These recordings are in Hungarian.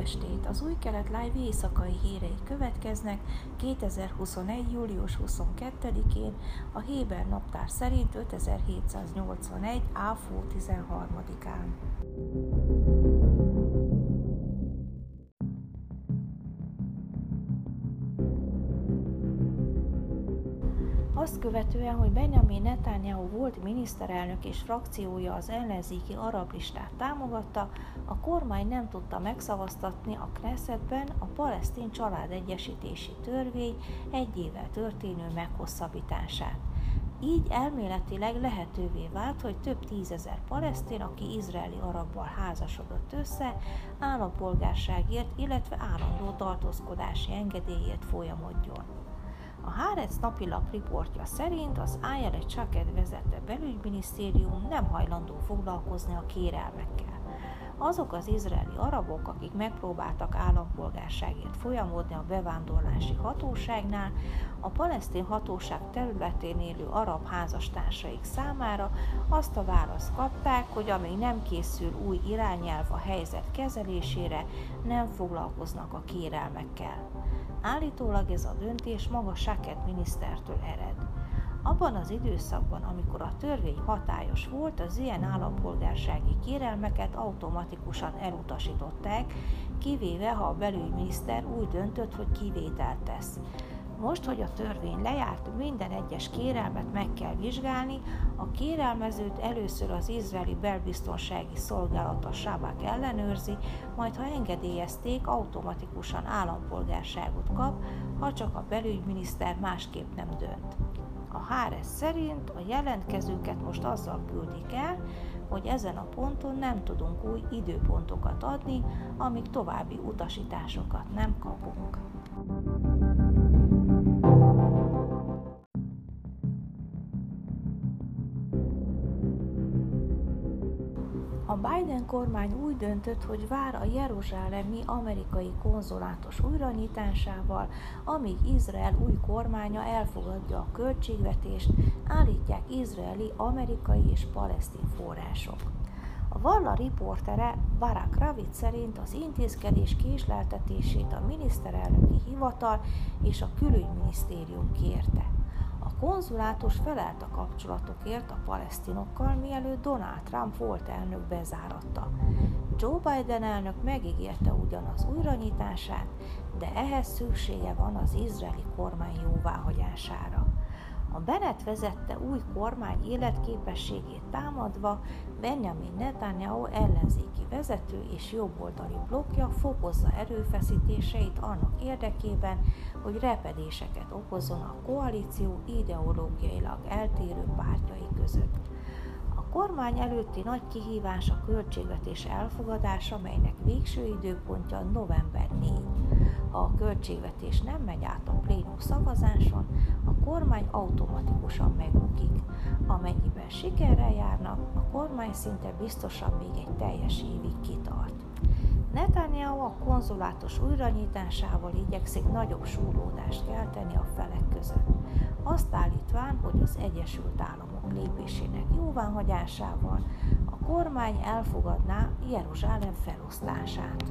estét! Az új kelet live éjszakai hírei következnek 2021. július 22-én a Héber naptár szerint 5781. áfó 13-án. Követően, hogy Benjamin Netanyahu volt miniszterelnök és frakciója az ellenzéki arab listát támogatta, a kormány nem tudta megszavaztatni a Knessetben a palesztin családegyesítési törvény egy évvel történő meghosszabbítását. Így elméletileg lehetővé vált, hogy több tízezer palesztin, aki izraeli arabbal házasodott össze, állampolgárságért, illetve állandó tartózkodási engedélyért folyamodjon. A Hárec napilap riportja szerint az Ayala Csaked vezette belügyminisztérium nem hajlandó foglalkozni a kérelmekkel. Azok az izraeli arabok, akik megpróbáltak állampolgárságért folyamodni a bevándorlási hatóságnál, a palesztin hatóság területén élő arab házastársaik számára azt a választ kapták, hogy amíg nem készül új irányelv a helyzet kezelésére, nem foglalkoznak a kérelmekkel. Állítólag ez a döntés maga Saket minisztertől ered. Abban az időszakban, amikor a törvény hatályos volt, az ilyen állampolgársági kérelmeket automatikusan elutasították, kivéve ha a belügyminiszter úgy döntött, hogy kivételt tesz. Most, hogy a törvény lejárt, minden egyes kérelmet meg kell vizsgálni, a kérelmezőt először az izraeli belbiztonsági szolgálata Sábák ellenőrzi, majd ha engedélyezték, automatikusan állampolgárságot kap, ha csak a belügyminiszter másképp nem dönt. A Háres szerint a jelentkezőket most azzal küldik el, hogy ezen a ponton nem tudunk új időpontokat adni, amíg további utasításokat nem kapunk. A Biden kormány úgy döntött, hogy vár a jeruzsálemi amerikai konzulátus újranyitásával, amíg Izrael új kormánya elfogadja a költségvetést, állítják izraeli, amerikai és palesztin források. A Valla riportere Barak Ravit szerint az intézkedés késleltetését a miniszterelnöki hivatal és a külügyminisztérium kérte konzulátus felelt a kapcsolatokért a palesztinokkal, mielőtt Donald Trump volt elnök bezáratta. Joe Biden elnök megígérte ugyanaz újranyitását, de ehhez szüksége van az izraeli kormány jóváhagyására. A Bennett vezette új kormány életképességét támadva Benjamin Netanyahu ellenzéki vezető és jobboldali blokja fokozza erőfeszítéseit annak érdekében, hogy repedéseket okozzon a koalíció ideológiailag eltérő pártjai között. A kormány előtti nagy kihívás a költségvetés elfogadása, melynek végső időpontja november 4. Ha a költségvetés nem megy át a plénum szavazáson, a kormány automatikusan megbukik. Amennyiben sikerrel járnak, a kormány szinte biztosan még egy teljes évig kitart. Netanyahu a konzulátus újranyitásával igyekszik nagyobb súrlódást kelteni a felek között. Azt állítván, hogy az Egyesült Államok lépésének jóváhagyásával kormány elfogadná Jeruzsálem felosztását.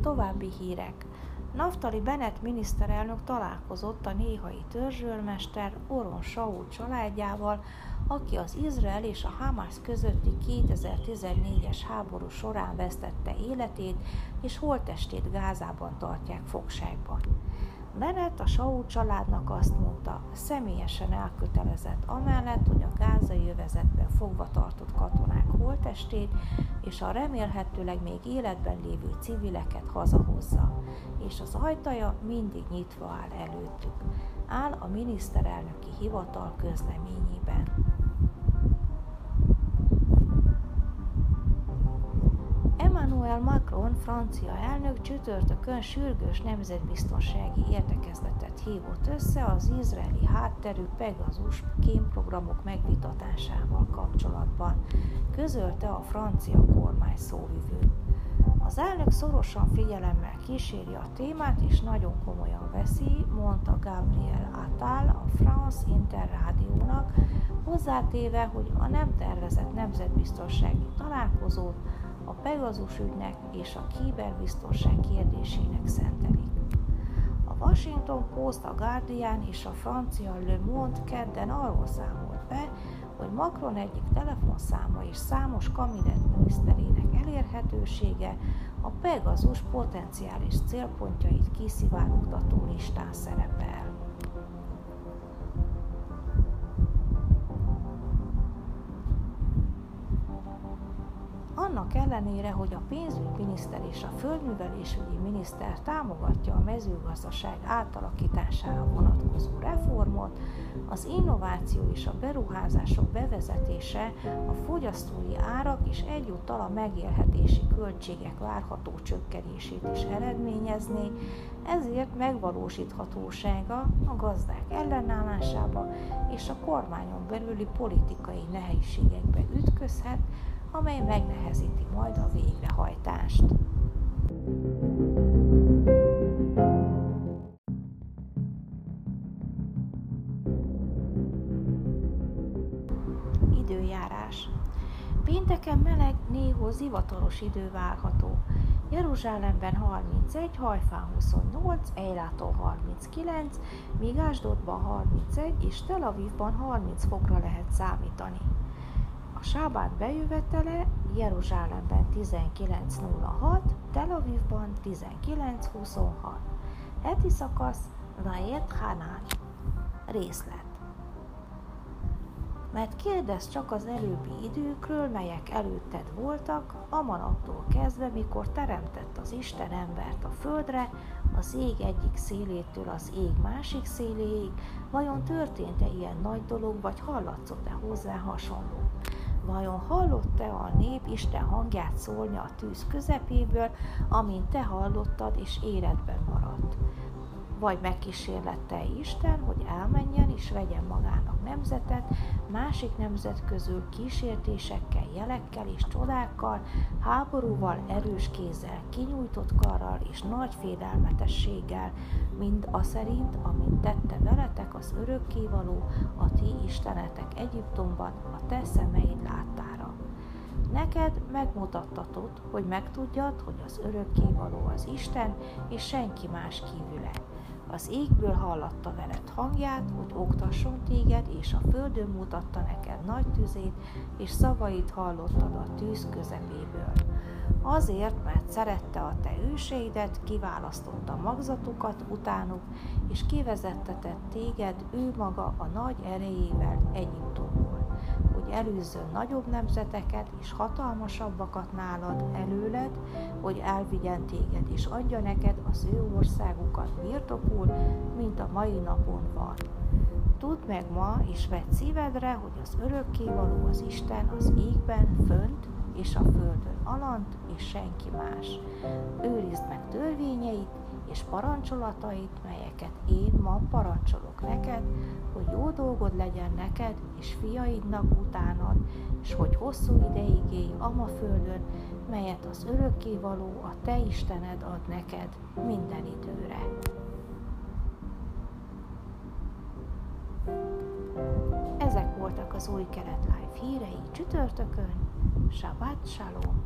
További hírek. Naftali Bennett miniszterelnök találkozott a néhai törzsőrmester Oron Saul családjával, aki az Izrael és a Hamas közötti 2014-es háború során vesztette életét, és holtestét Gázában tartják fogságban. Bennett a Saul családnak azt mondta, személyesen elkötelezett amellett, hogy a gázai övezetben fogva tartott katonák holtestét és a remélhetőleg még életben lévő civileket hazahozza, és az ajtaja mindig nyitva áll előttük, áll a miniszterelnöki hivatal közleményében. Emmanuel Macron, francia elnök csütörtökön sürgős nemzetbiztonsági értekezletet hívott össze az izraeli hátterű Pegasus kémprogramok megvitatásával kapcsolatban, közölte a francia kormány szóvivő. Az elnök szorosan figyelemmel kíséri a témát, és nagyon komolyan veszi, mondta Gabriel Attal a France Interrádiónak, hozzátéve, hogy a nem tervezett nemzetbiztonsági találkozót a Pegasus ügynek és a kiberbiztonság kérdésének szentelik. A Washington Post, a Guardian és a francia Le Monde kedden arról számolt be, hogy Macron egyik telefonszáma és számos kabinet miniszterének elérhetősége a Pegasus potenciális célpontjait kiszivárogtató listán szerepel. Annak ellenére, hogy a pénzügyminiszter és a földművelésügyi miniszter támogatja a mezőgazdaság átalakítására vonatkozó reformot, az innováció és a beruházások bevezetése a fogyasztói árak és egyúttal a megélhetési költségek várható csökkenését is eredményezné, ezért megvalósíthatósága a gazdák ellenállásába és a kormányon belüli politikai nehézségekbe ütközhet, amely megnehezíti majd a végrehajtást. Időjárás Pénteken meleg, néhol zivataros idő várható. Jeruzsálemben 31, Hajfán 28, Eiláton 39, míg Ásdodban 31 és Tel Avivban 30 fokra lehet számítani. A sábát bejövetele Jeruzsálemben 19.06, Tel Avivban 19.26. Heti szakasz Rayet Hanán. Részlet. Mert kérdez csak az előbbi időkről, melyek előtted voltak, a manaptól kezdve, mikor teremtett az Isten embert a földre, az ég egyik szélétől az ég másik széléig, vajon történt-e ilyen nagy dolog, vagy hallatszott-e hozzá hasonló? Vajon hallott-e a nép Isten hangját szólni a tűz közepéből, amint te hallottad és életben maradt? Vagy megkísérlette Isten, hogy elmenjen és vegyen magának nemzetet, másik nemzet közül kísértésekkel, jelekkel és csodákkal, háborúval, erős kézzel, kinyújtott karral és nagy félelmetességgel, mind a szerint, amint tette veletek az örökkévaló, a ti istenetek Egyiptomban, a te szemeid láttára. Neked megmutattatott, hogy megtudjad, hogy az örökkévaló az Isten, és senki más kívüle az égből hallatta veled hangját, hogy oktasson téged, és a földön mutatta neked nagy tüzét, és szavait hallottad a tűz közepéből. Azért, mert szerette a te őseidet, kiválasztotta magzatukat utánuk, és kivezettetett téged ő maga a nagy erejével Egyiptomból hogy előzzön nagyobb nemzeteket és hatalmasabbakat nálad előled, hogy elvigyen téged és adja neked az ő országukat birtokul, mint a mai napon van. Tudd meg ma, és vedd szívedre, hogy az örökkévaló az Isten az égben, fönt és a földön alant, és senki más. Őrizd meg törvényeit, és parancsolatait, melyeket én ma parancsolok neked, hogy jó dolgod legyen neked és fiaidnak utánad, és hogy hosszú ideig élj ama földön, melyet az örökkévaló a te Istened ad neked minden időre. Ezek voltak az új kelet live hírei csütörtökön. Shabbat Shalom!